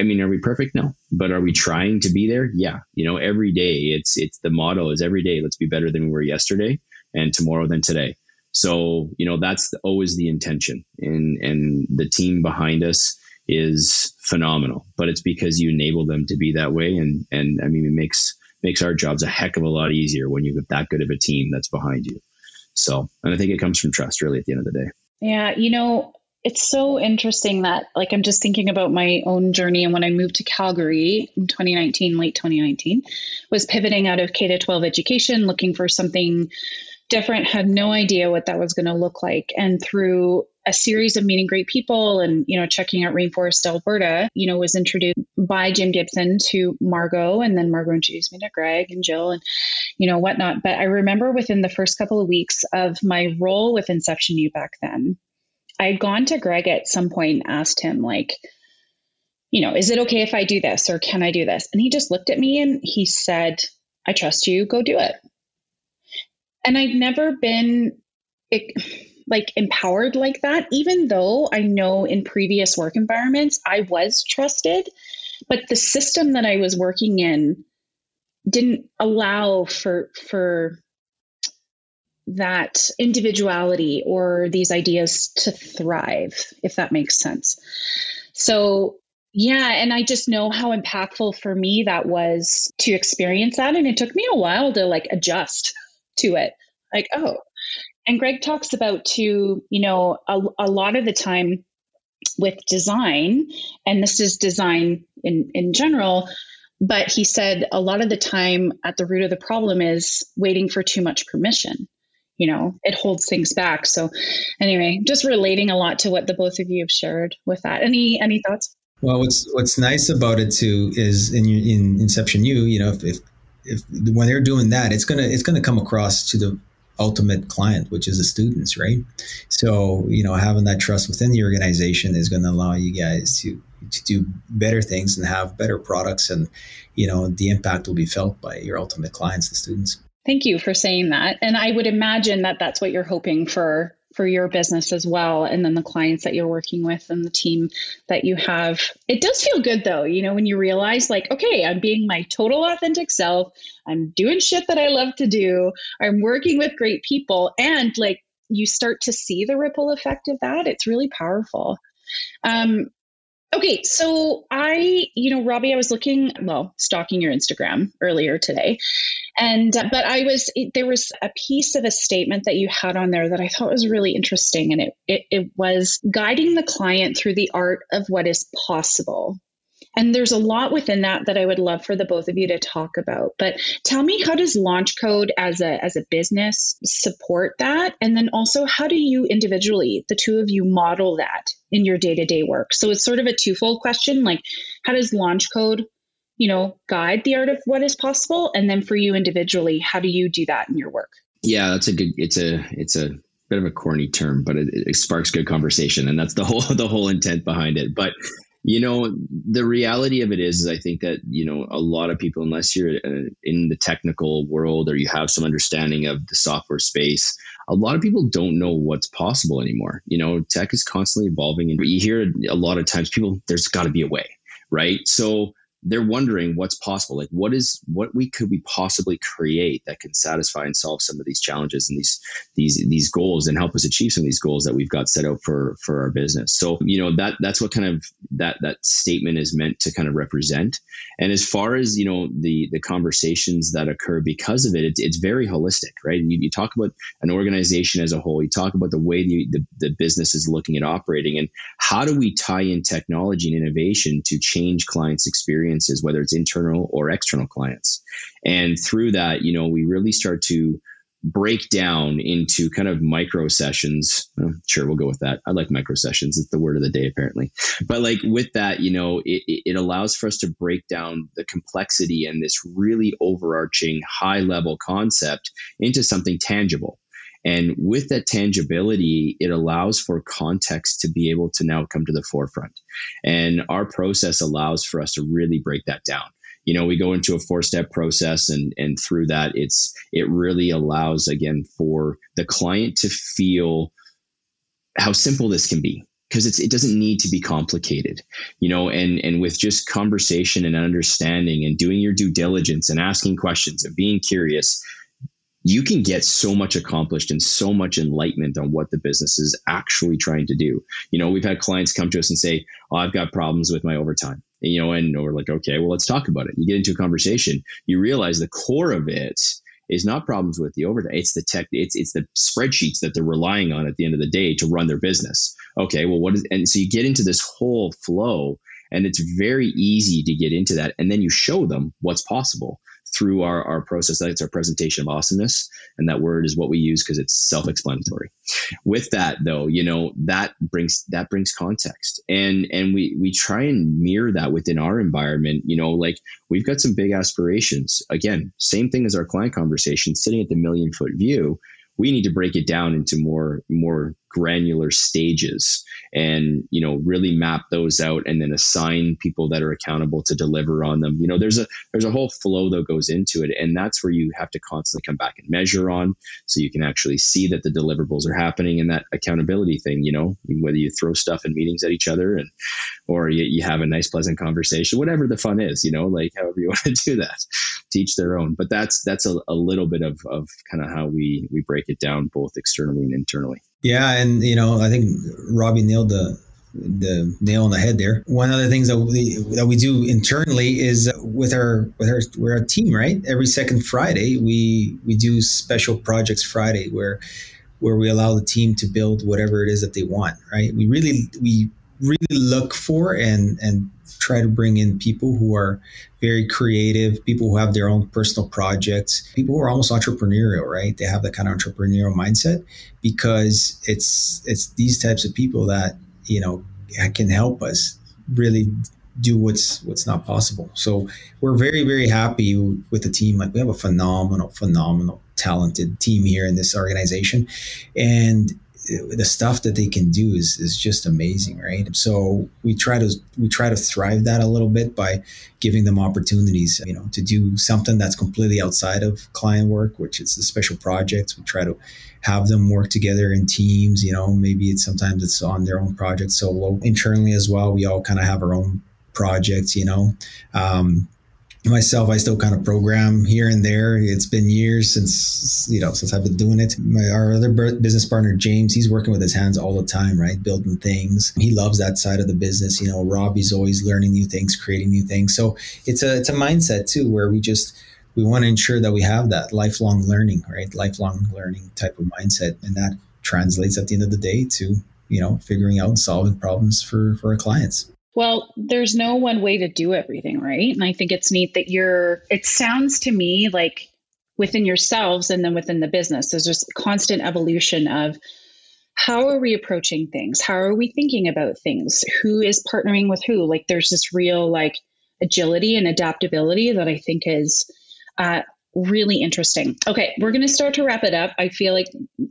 I mean, are we perfect? No, but are we trying to be there? Yeah, you know, every day it's it's the motto is every day let's be better than we were yesterday, and tomorrow than today. So you know that's always the intention, and and the team behind us is phenomenal. But it's because you enable them to be that way, and and I mean it makes makes our jobs a heck of a lot easier when you've got that good of a team that's behind you. So, and I think it comes from trust really at the end of the day. Yeah. You know, it's so interesting that like I'm just thinking about my own journey and when I moved to Calgary in 2019, late 2019, was pivoting out of K to 12 education, looking for something different, had no idea what that was going to look like. And through a series of meeting great people and you know checking out rainforest alberta you know was introduced by jim gibson to margot and then margot introduced me to greg and jill and you know whatnot. But i remember within the first couple of weeks of my role with inception u back then i had gone to greg at some point and asked him like you know is it okay if i do this or can i do this? And he just looked at me and he said i trust you. Go do it. And I've never been like empowered like that, even though I know in previous work environments I was trusted, but the system that I was working in didn't allow for for that individuality or these ideas to thrive, if that makes sense. So yeah, and I just know how impactful for me that was to experience that. And it took me a while to like adjust to it. Like, oh, and Greg talks about too, you know, a, a lot of the time with design, and this is design in, in general, but he said a lot of the time at the root of the problem is waiting for too much permission. You know, it holds things back. So anyway, just relating a lot to what the both of you have shared with that. Any any thoughts? Well, what's what's nice about it too is in in Inception U, you know, if, if if when they're doing that, it's gonna it's gonna come across to the ultimate client, which is the students, right? So, you know, having that trust within the organization is going to allow you guys to to do better things and have better products and you know the impact will be felt by your ultimate clients the students thank you for saying that and i would imagine that that's what you're hoping for for your business as well and then the clients that you're working with and the team that you have. It does feel good though you know when you realize like okay i'm being my total authentic self. I'm doing shit that i love to do. I'm working with great people. And like you start to see the ripple effect of that. It's really powerful. Um, Okay, so I, you know, Robbie, I was looking, well, stalking your Instagram earlier today, and uh, but I was there was a piece of a statement that you had on there that I thought was really interesting, and it it, it was guiding the client through the art of what is possible. And there's a lot within that that I would love for the both of you to talk about. But tell me, how does Launch Code as a as a business support that? And then also, how do you individually, the two of you, model that in your day to day work? So it's sort of a twofold question. Like, how does Launch Code, you know, guide the art of what is possible? And then for you individually, how do you do that in your work? Yeah, that's a good. It's a it's a bit of a corny term, but it, it, sparks good conversation, and that's the whole *laughs* the whole intent behind it. But you know, the reality of it is, is I think that, you know, a lot of people, unless you're uh, in the technical world or you have some understanding of the software space, a lot of people don't know what's possible anymore. You know, tech is constantly evolving and you hear a lot of times people, there's got to be a way, right? So, they're wondering what's possible. Like what is what we could we possibly create that can satisfy and solve some of these challenges and these these these goals and help us achieve some of these goals that we've got set out for for our business? So you know that that's what kind of that that statement is meant to kind of represent. And as far as you know the the conversations that occur because of it it's, it's very holistic right? You, you talk about an organization as a whole you talk about the way the, the, the business is looking at operating and how do we tie in technology and innovation to change clients experience whether it's internal or external clients. And through that, you know, we really start to break down into kind of micro sessions. Oh, sure, we'll go with that. I like micro sessions. It's the word of the day, apparently. But like with that, you know, it, it allows for us to break down the complexity and this really overarching high level concept into something tangible. And with that tangibility, it allows for context to be able to now come to the forefront. And our process allows for us to really break that down. You know, we go into a four step process and, and through that, it's, it really allows again for the client to feel how simple this can be because it doesn't need to be complicated you know and and with just conversation and understanding and doing your due diligence and asking questions and being curious you can get so much accomplished and so much enlightenment on what the business is actually trying to do. You know, we've had clients come to us and say, "Oh, I've got problems with my overtime." You know, and we're like, "Okay, well, let's talk about it." You get into a conversation, you realize the core of it is not problems with the overtime. It's the tech. It's it's the spreadsheets that they're relying on at the end of the day to run their business. Okay, well, what is? And so you get into this whole flow, and it's very easy to get into that, and then you show them what's possible through our, our process. That's our presentation of awesomeness. And that word is what we use because it's self-explanatory. With that though, you know, that brings that brings context. And and we we try and mirror that within our environment. You know, like we've got some big aspirations. Again, same thing as our client conversation, sitting at the million foot view we need to break it down into more more granular stages and you know really map those out and then assign people that are accountable to deliver on them. You know there's a there's a whole flow that goes into it and that's where you have to constantly come back and measure on so you can actually see that the deliverables are happening and that accountability thing you know whether you throw stuff in meetings at each other and or you, you have a nice pleasant conversation whatever the fun is you know like however you *laughs* want to do that. Teach their own. But that's that's a, a little bit of, of kind of how we we break it down both externally and internally yeah, and you know, I think Robbie nailed the the nail on the head there. One of the things that we that we do internally is with our with our we're a team, right? Every second Friday, we we do special projects Friday where where we allow the team to build whatever it is that they want, right? We really we really look for and and try to bring in people who are very creative, people who have their own personal projects, people who are almost entrepreneurial, right? They have that kind of entrepreneurial mindset because it's it's these types of people that you know can help us really do what's what's not possible. So we're very very happy with the team. Like we have a phenomenal phenomenal talented team here in this organization, and the stuff that they can do is is just amazing, right? So we try to we try to thrive that a little bit by giving them opportunities, you know, to do something that's completely outside of client work, which is the special projects. We try to have them work together in teams, you know, maybe it's sometimes it's on their own project solo. Internally as well, we all kind of have our own projects, you know. Um, myself i still kind of program here and there. It's been years since you know since i've been doing it. My, our other business partner james he's working with his hands all the time right? Building things. He loves that side of the business you know robbie's always learning new things creating new things. So it's a it's a mindset too where we just we want to ensure that we have that lifelong learning right? Lifelong learning type of mindset. And that translates at the end of the day to you know figuring out and solving problems for for our clients well, there's no one way to do everything, right? And I think it's neat that you're, it sounds to me like within yourselves and then within the business, there's just constant evolution of how are we approaching things? How are we thinking about things? Who is partnering with who? Like there's this real like agility and adaptability that I think is uh, really interesting. Okay, we're going to start to wrap it up. I feel like,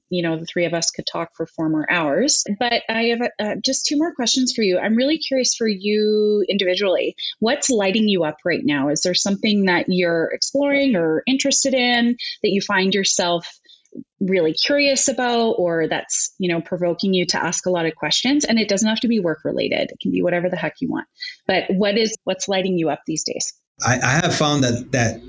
you know, the three of us could talk for four more hours, but I have uh, just two more questions for you. I'm really curious for you individually. What's lighting you up right now? Is there something that you're exploring or interested in that you find yourself really curious about or that's you know provoking you to ask a lot of questions and it doesn't have to be work related it can be whatever the heck you want but what is what's lighting you up these days I, I have found that that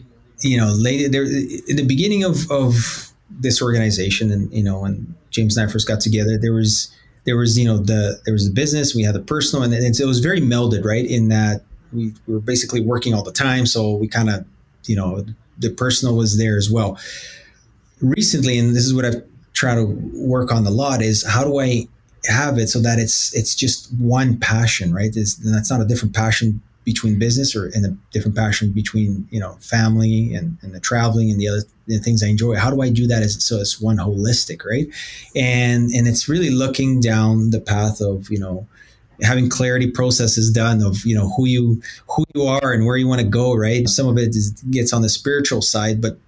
you know, later there in the beginning of of this organization, and you know, when James and I first got together, there was there was you know the there was the business, we had the personal, and, and it was very melded, right? In that we were basically working all the time, so we kind of you know the personal was there as well. Recently, and this is what I've tried to work on a lot is how do I have it so that it's it's just one passion, right? It's, that's not a different passion between business or and the different passion between you know family and, and the traveling and the other the things I enjoy. How do I do that as so it's one holistic, right? And and it's really looking down the path of you know having clarity processes done of you know who you who you are and where you want to go, right? Some of it is, gets on the spiritual side, but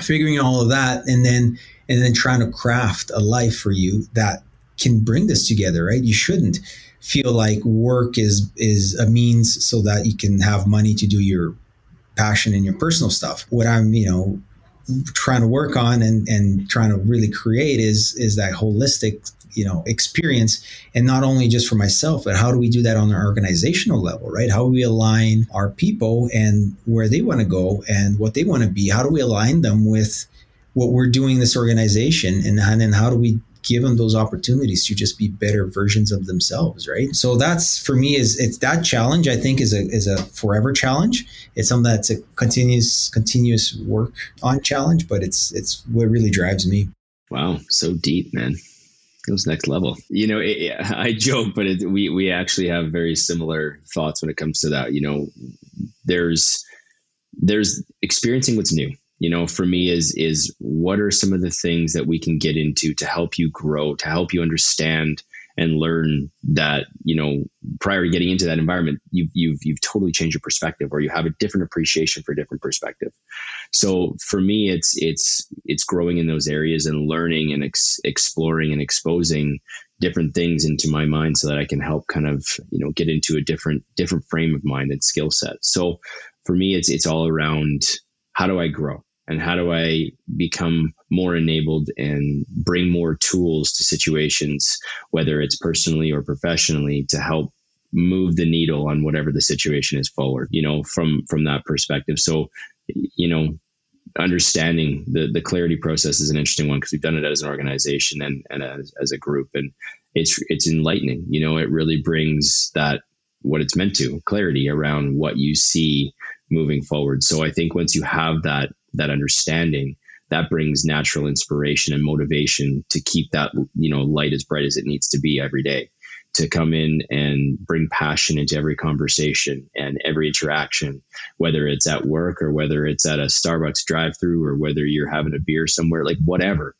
figuring all of that and then and then trying to craft a life for you that can bring this together, right? You shouldn't feel like work is is a means so that you can have money to do your passion and your personal stuff. What I'm, you know, trying to work on and and trying to really create is is that holistic you know experience and not only just for myself but how do we do that on an organizational level right how do we align our people and where they want to go and what they want to be how do we align them with what we're doing in this organization and, and then how do we give them those opportunities to just be better versions of themselves right? So that's for me is it's that challenge i think is a is a forever challenge. It's something that's a continuous continuous work on challenge but it's it's what really drives me. Wow. So deep man. It was next level. You know it, *laughs* i joke but it, we we actually have very similar thoughts when it comes to that. You know there's there's experiencing what's new you know for me is is what are some of the things that we can get into to help you grow to help you understand and learn that you know prior to getting into that environment you've you've you've totally changed your perspective or you have a different appreciation for a different perspective. So for me it's it's it's growing in those areas and learning and ex- exploring and exposing different things into my mind so that I can help kind of you know get into a different different frame of mind and skill set. So for me it's it's all around how do I grow and how do I become more enabled and bring more tools to situations, whether it's personally or professionally, to help move the needle on whatever the situation is forward, you know, from from that perspective. So, you know, understanding the the clarity process is an interesting one because we've done it as an organization and and as, as a group and it's it's enlightening you know it really brings that what it's meant to clarity around what you see moving forward so i think once you have that that understanding that brings natural inspiration and motivation to keep that you know light as bright as it needs to be every day to come in and bring passion into every conversation and every interaction whether it's at work or whether it's at a starbucks drive through or whether you're having a beer somewhere like whatever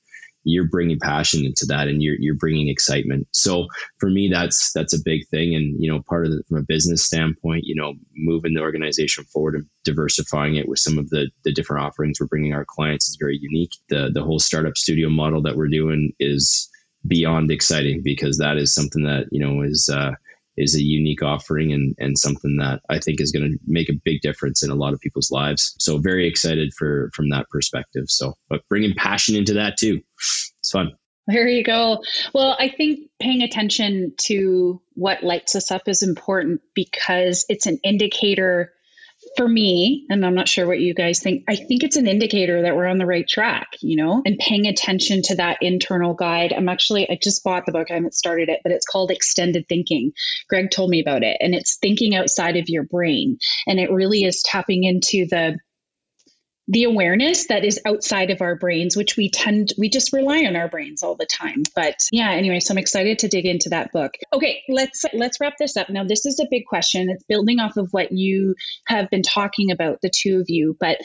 you're bringing passion into that and you're you're bringing excitement. So for me, that's that's a big thing. And you know, part of it from a business standpoint, you know, moving the organization forward and diversifying it with some of the the different offerings we're bringing our clients is very unique. The the whole startup studio model that we're doing is beyond exciting because that is something that you know is. Uh, is a unique offering and, and something that I think is going to make a big difference in a lot of people's lives. So very excited for from that perspective. So, but bringing passion into that too, it's fun. There you go. Well, I think paying attention to what lights us up is important because it's an indicator for me, and I'm not sure what you guys think, I think it's an indicator that we're on the right track, you know, and paying attention to that internal guide. I'm actually, I just bought the book, I haven't started it, but it's called Extended Thinking. Greg told me about it, and it's thinking outside of your brain. And it really is tapping into the the awareness that is outside of our brains, which we tend, we just rely on our brains all the time. But yeah, anyway, so I'm excited to dig into that book. Okay, let's let's wrap this up. Now, this is a big question. It's building off of what you have been talking about, the two of you. But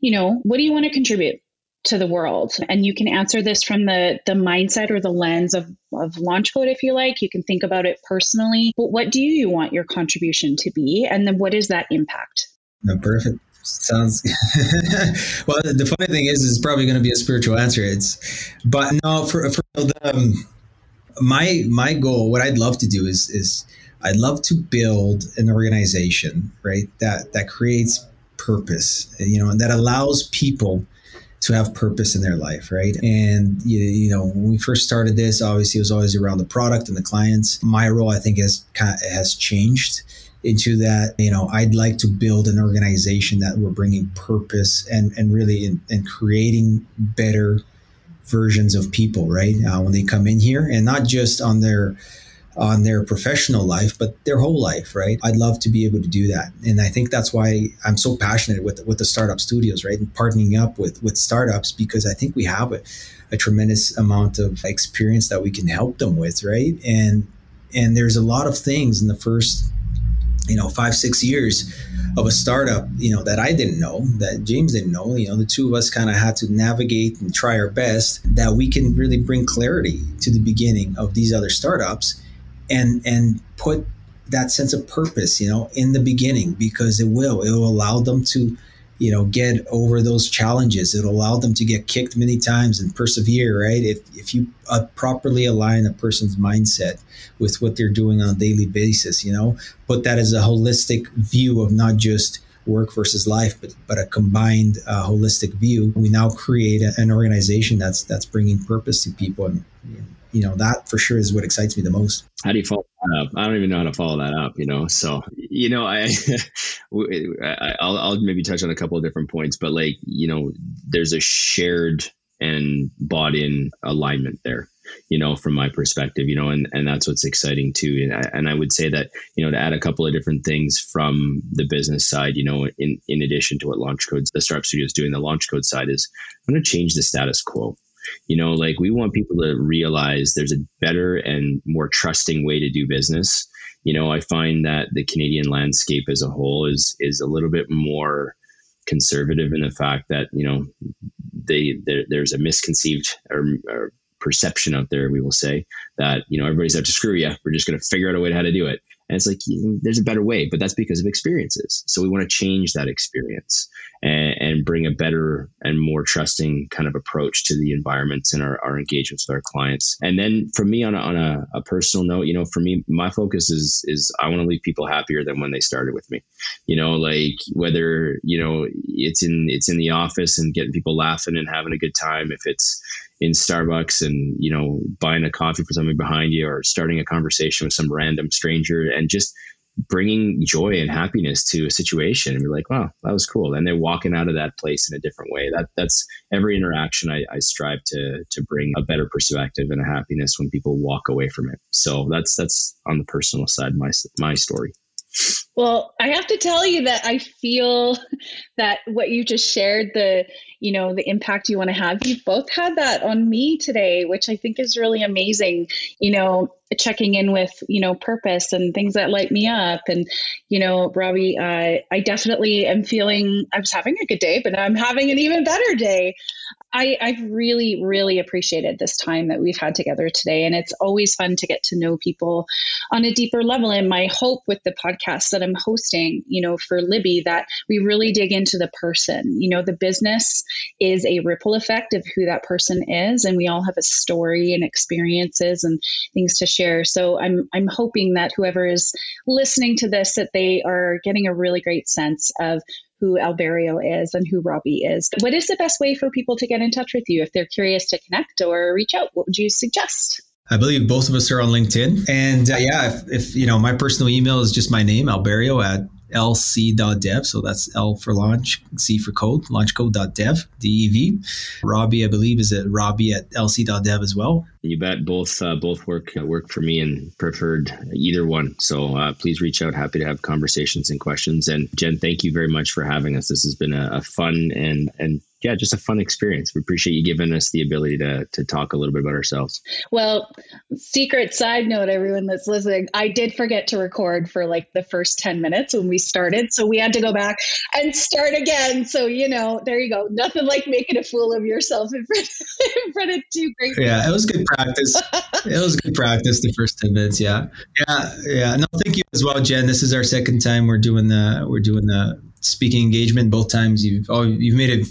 you know, what do you want to contribute? to the world and you can answer this from the the mindset or the lens of of launch code if you like you can think about it personally but what do you want your contribution to be and then what is that impact no, perfect Sounds *laughs* well. The funny thing is, it's probably going to be a spiritual answer. It's, but no, for for the, um, my my goal, what I'd love to do is is I'd love to build an organization, right? That that creates purpose, you know, and that allows people to have purpose in their life, right? And you, you know, when we first started this, obviously it was always around the product and the clients. My role, I think, has has changed into that you know i'd like to build an organization that we're bringing purpose and and really in, in creating better versions of people right? Uh, when they come in here and not just on their on their professional life but their whole life right? I'd love to be able to do that. And i think that's why i'm so passionate with with the startup studios right? And partnering up with with startups because i think we have a, a tremendous amount of experience that we can help them with right? And and there's a lot of things in the first you know five six years of a startup you know that i didn't know that james didn't know you know the two of us kind of had to navigate and try our best that we can really bring clarity to the beginning of these other startups and and put that sense of purpose you know in the beginning because it will it will allow them to you know get over those challenges. It'll allow them to get kicked many times and persevere right? If, if you uh, properly align a person's mindset with what they're doing on a daily basis you know? Put that as a holistic view of not just work versus life but but a combined uh, holistic view we now create a, an organization that's that's bringing purpose to people. And you know that for sure is what excites me the most. How do you follow that up? I don't even know how to follow that up you know? So you know i *laughs* I'll, I'll maybe touch on a couple of different points but like you know there's a shared and bought in alignment there you know from my perspective you know and, and that's what's exciting too and I, and I would say that you know to add a couple of different things from the business side you know in in addition to what launch codes the startup studio is doing the launch code side is i'm going to change the status quo you know, like we want people to realize there's a better and more trusting way to do business. You know, I find that the Canadian landscape as a whole is is a little bit more conservative in the fact that you know they there's a misconceived or, or perception out there, we will say that you know everybody's out to screw you. We're just going to figure out a way to how to do it. And it's like there's a better way, but that's because of experiences. So we want to change that experience and, and, bring a better and more trusting kind of approach to the environments and our, our engagements with our clients. And then for me, on a, on a, a personal note, you know, for me, my focus is is I want to leave people happier than when they started with me. You know, like whether you know it's in it's in the office and getting people laughing and having a good time. If it's in Starbucks and you know buying a coffee for somebody behind you or starting a conversation with some random stranger and just bringing joy and happiness to a situation and be like wow that was cool. And they're walking out of that place in a different way. That that's every interaction I, I strive to to bring a better perspective and a happiness when people walk away from it. So that's that's on the personal side my my story well, I have to tell you that I feel *laughs* that what you just shared, the you know the impact you want to have, you've both had that on me today, which I think is really amazing. You know, checking in with you know purpose and things that light me up, and you know, Robbie, uh, I definitely am feeling I was having a good day, but I'm having an even better day. I, I've really, really appreciated this time that we've had together today. And it's always fun to get to know people on a deeper level. And my hope with the podcast that I'm hosting, you know, for Libby, that we really dig into the person. You know, the business is a ripple effect of who that person is. And we all have a story and experiences and things to share. So I'm I'm hoping that whoever is listening to this, that they are getting a really great sense of who Alberio is and who Robbie is. What is the best way for people to get in touch with you if they're curious to connect or reach out? What would you suggest? I believe both of us are on LinkedIn. And uh, yeah, if, if, you know, my personal email is just my name, Alberio at lc.dev. So that's L for launch, C for code, launchcode.dev, D-E-V. Robbie, I believe, is at Robbie at lc.dev as well. You bet. Both uh, both work uh, work for me and preferred either one. So uh, please reach out. Happy to have conversations and questions. And Jen, thank you very much for having us. This has been a, a fun and and yeah, just a fun experience. We appreciate you giving us the ability to to talk a little bit about ourselves. Well, secret side note, everyone that's listening, I did forget to record for like the first 10 minutes when we started. So we had to go back and start again. So, you know, there you go. Nothing like making a fool of yourself in front, *laughs* in front of two great Yeah, it was good practice. it was good practice the first 10 minutes. Yeah. Yeah. Yeah. No, thank you as well, Jen. This is our second time we're doing the, we're doing the, speaking engagement both times you've oh you've made it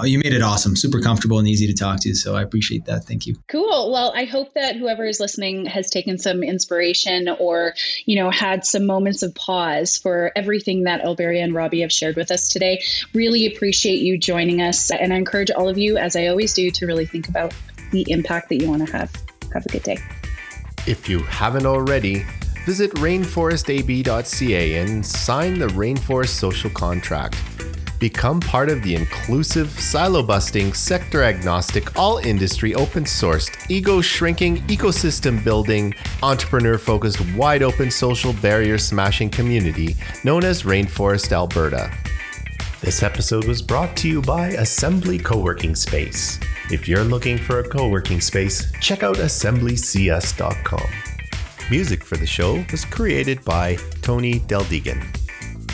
Oh, you made it awesome, super comfortable and easy to talk to. So I appreciate that. Thank you. Cool. Well, I hope that whoever is listening has taken some inspiration or, you know, had some moments of pause for everything that Alberio and Robbie have shared with us today. Really appreciate you joining us. And I encourage all of you, as I always do, to really think about the impact that you want to have. Have a good day. If you haven't already, visit rainforestab.ca and sign the Rainforest Social Contract. Become part of the inclusive, silo busting, sector agnostic, all industry open sourced, ego shrinking, ecosystem building, entrepreneur focused, wide open social barrier smashing community known as Rainforest Alberta. This episode was brought to you by Assembly Co-working Space. If you're looking for a co-working space, check out assemblycs.com. Music for the show was created by Tony Deldegan